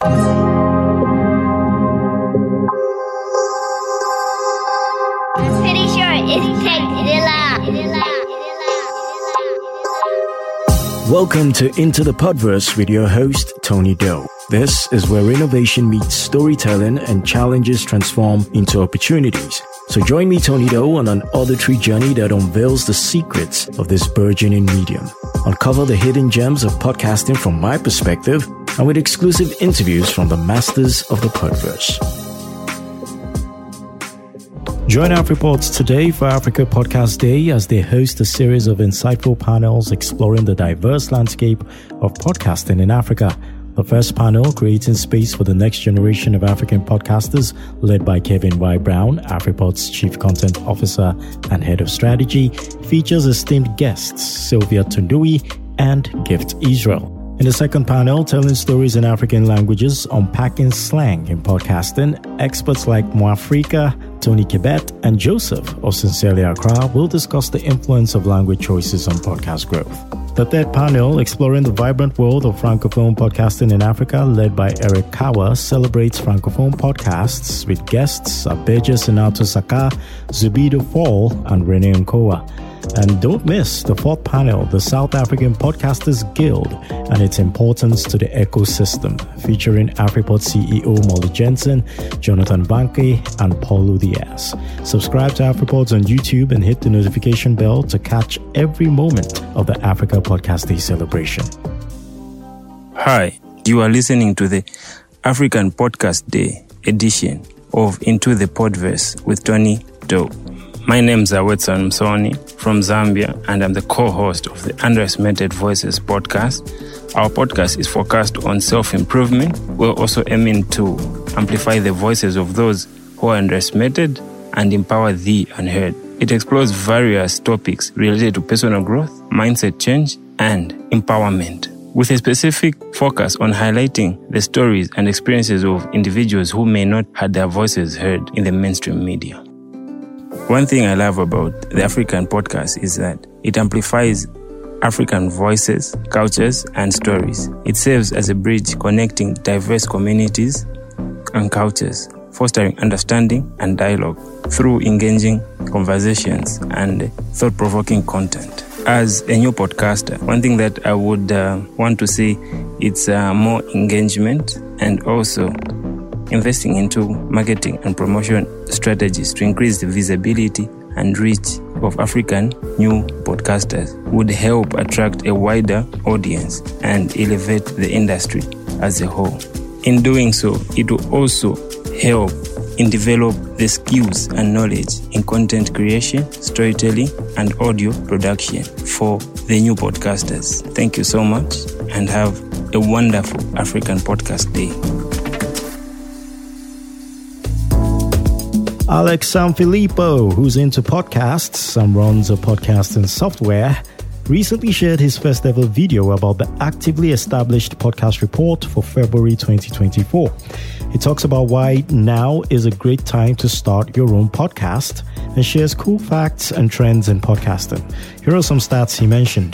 pretty sure it's Welcome to Into the Podverse with your host, Tony Doe. This is where innovation meets storytelling and challenges transform into opportunities. So join me, Tony Doe, on an auditory journey that unveils the secrets of this burgeoning medium. Uncover the hidden gems of podcasting from my perspective and with exclusive interviews from the masters of the Podverse. Join AfriPods today for Africa Podcast Day as they host a series of insightful panels exploring the diverse landscape of podcasting in Africa. The first panel, Creating Space for the Next Generation of African Podcasters, led by Kevin Y. Brown, AfriPod's Chief Content Officer and Head of Strategy, features esteemed guests Silvia Tonui and Gift Israel. In the second panel, telling stories in African languages, unpacking slang in podcasting, experts like Mwafreeka, Tony Kibet, and Joseph of Sincerely Accra will discuss the influence of language choices on podcast growth. The third panel, exploring the vibrant world of Francophone podcasting in Africa, led by Eric Kawa, celebrates Francophone podcasts with guests Abèdjè Sinatou Saka, Zoubida Fall, and René Nkowa. And don't miss the fourth panel, the South African Podcasters Guild and its importance to the ecosystem, featuring AfriPod CEO Molly Jensen, Jonathan Banke, and Paulo Diaz. Subscribe to AfriPods on YouTube and hit the notification bell to catch every moment of the Africa Podcast Day celebration. Hi, you are listening to the African Podcast Day edition of Into the Podverse with Tony Doe. My name is Wedson Msoni from Zambia, and I'm the co host of the Underestimated Voices podcast. Our podcast is focused on self improvement. We're also aiming to amplify the voices of those who are underestimated and empower the unheard. It explores various topics related to personal growth, mindset change, and empowerment with a specific focus on highlighting the stories and experiences of individuals who may not have their voices heard in the mainstream media. One thing I love about the African podcast is that it amplifies African voices, cultures, and stories. It serves as a bridge connecting diverse communities and cultures, fostering understanding and dialogue through engaging conversations and thought provoking content. As a new podcaster, one thing that I would uh, want to see it's uh, more engagement and also investing into marketing and promotion strategies to increase the visibility and reach of African new podcasters would help attract a wider audience and elevate the industry as a whole. In doing so, it will also help in develop the skills and knowledge in content creation, storytelling, and audio production for the new podcasters. Thank you so much and have a wonderful African Podcast Day. Alex Sanfilippo, who's into podcasts and runs a podcasting software, recently shared his first ever video about the actively established podcast report for February 2024. He talks about why now is a great time to start your own podcast and shares cool facts and trends in podcasting. Here are some stats he mentioned.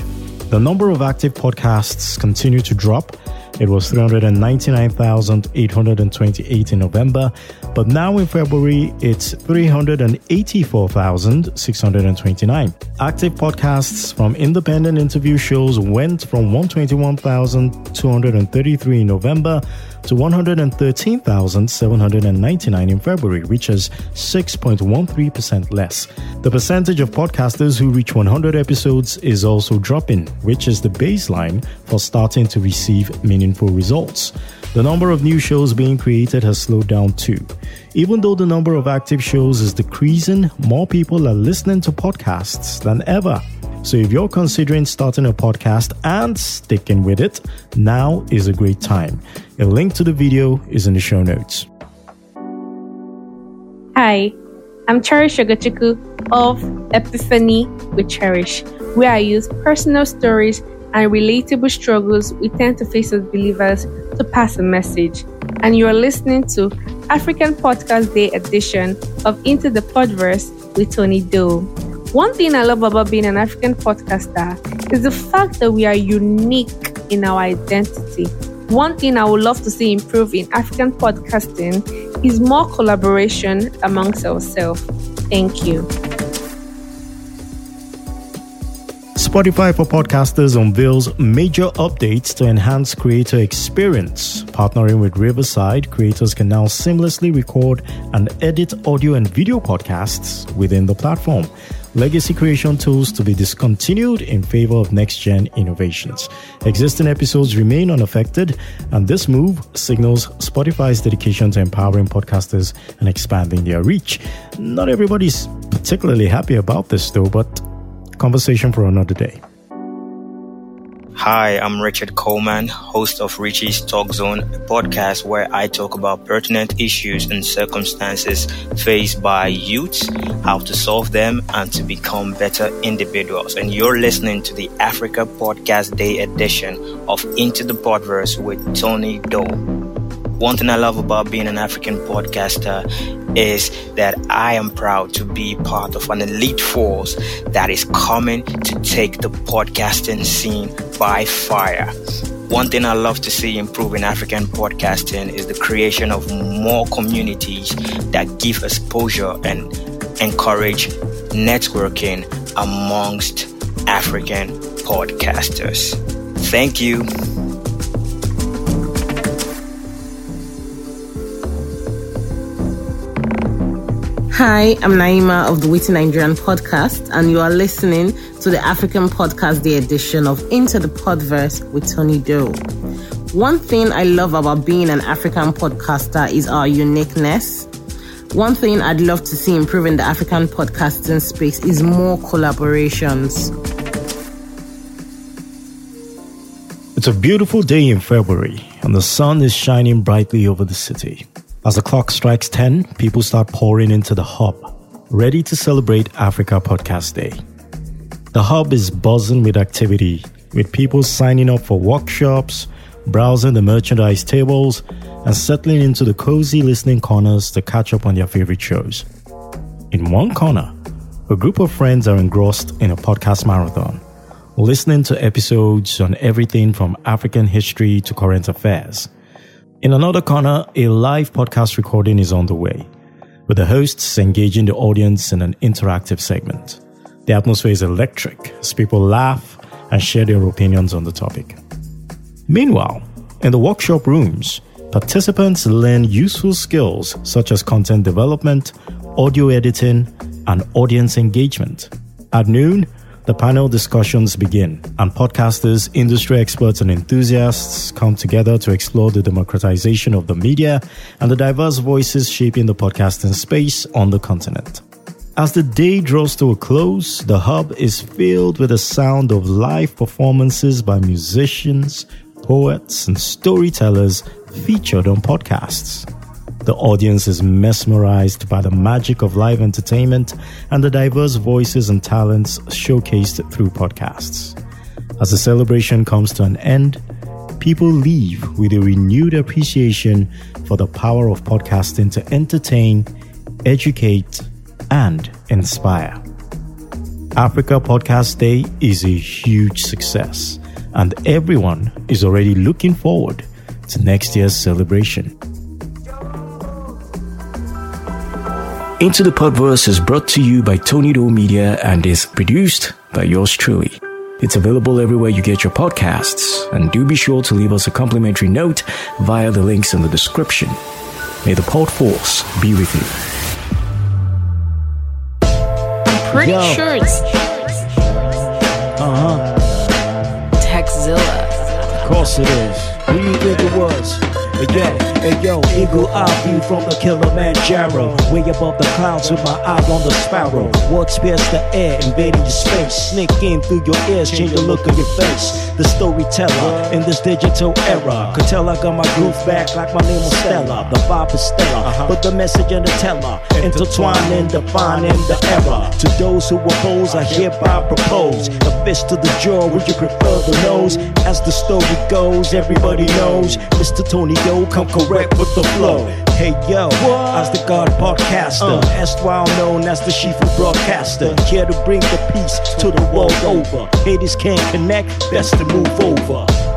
The number of active podcasts continue to drop it was 399,828 in November, but now in February it's 384,629. Active podcasts from independent interview shows went from 121,233 in November to 113,799 in February, which is 6.13% less. The percentage of podcasters who reach 100 episodes is also dropping, which is the baseline for starting to receive meaningful results. The number of new shows being created has slowed down too. Even though the number of active shows is decreasing, more people are listening to podcasts than ever. So if you're considering starting a podcast and sticking with it, now is a great time. A link to the video is in the show notes. Hi, I'm Cherish Oguchukwu of Epiphany with Cherish, where I use personal stories and relatable struggles we tend to face as believers to pass a message. And you're listening to African Podcast Day edition of Into the Podverse with Tony Doe. One thing I love about being an African podcaster is the fact that we are unique in our identity. One thing I would love to see improve in African podcasting is more collaboration amongst ourselves. Thank you. Spotify for Podcasters unveils major updates to enhance creator experience. Partnering with Riverside, creators can now seamlessly record and edit audio and video podcasts within the platform. Legacy creation tools to be discontinued in favor of next gen innovations. Existing episodes remain unaffected, and this move signals Spotify's dedication to empowering podcasters and expanding their reach. Not everybody's particularly happy about this, though, but Conversation for another day. Hi, I'm Richard Coleman, host of Richie's Talk Zone, a podcast where I talk about pertinent issues and circumstances faced by youths, how to solve them, and to become better individuals. And you're listening to the Africa Podcast Day edition of Into the Podverse with Tony Doe. One thing I love about being an African podcaster is that I am proud to be part of an elite force that is coming to take the podcasting scene by fire. One thing I love to see improve in African podcasting is the creation of more communities that give exposure and encourage networking amongst African podcasters. Thank you. Hi, I'm Naima of the Witty Nigerian podcast, and you are listening to the African Podcast Day edition of Into the Podverse with Tony Doe. One thing I love about being an African podcaster is our uniqueness. One thing I'd love to see improving the African podcasting space is more collaborations. It's a beautiful day in February, and the sun is shining brightly over the city. As the clock strikes 10, people start pouring into the hub, ready to celebrate Africa Podcast Day. The hub is buzzing with activity, with people signing up for workshops, browsing the merchandise tables, and settling into the cozy listening corners to catch up on their favorite shows. In one corner, a group of friends are engrossed in a podcast marathon, listening to episodes on everything from African history to current affairs. In another corner, a live podcast recording is on the way, with the hosts engaging the audience in an interactive segment. The atmosphere is electric as people laugh and share their opinions on the topic. Meanwhile, in the workshop rooms, participants learn useful skills such as content development, audio editing, and audience engagement. At noon, the panel discussions begin, and podcasters, industry experts, and enthusiasts come together to explore the democratization of the media and the diverse voices shaping the podcasting space on the continent. As the day draws to a close, the hub is filled with the sound of live performances by musicians, poets, and storytellers featured on podcasts. The audience is mesmerized by the magic of live entertainment and the diverse voices and talents showcased through podcasts. As the celebration comes to an end, people leave with a renewed appreciation for the power of podcasting to entertain, educate, and inspire. Africa Podcast Day is a huge success, and everyone is already looking forward to next year's celebration. Into the Podverse is brought to you by Tony Doe Media and is produced by yours truly. It's available everywhere you get your podcasts, and do be sure to leave us a complimentary note via the links in the description. May the Pod Force be with you. Pretty Yo. sure it's Uh huh. Texzilla. Of course it is. Who do you think it was? Yeah, hey yo, eagle eye view from the killer man Kilimanjaro. Way above the clouds with my eye on the sparrow. Words pierce the air, invading your space. Sneak in through your ears, change the look of your face. The storyteller in this digital era. Could tell I got my groove back like my name was Stella. The vibe is stellar, uh-huh. but the message and the teller. Intertwining, defining the error. To those who oppose, I hereby propose. A fist to the jaw, would you prefer the nose? As the story goes, everybody knows. Mr. Tony Yo, come correct with the flow. Hey yo, as the God podcaster, uh. erstwhile known as the Shifu broadcaster, here to bring the peace to the world over. Haters can't connect, best to move over.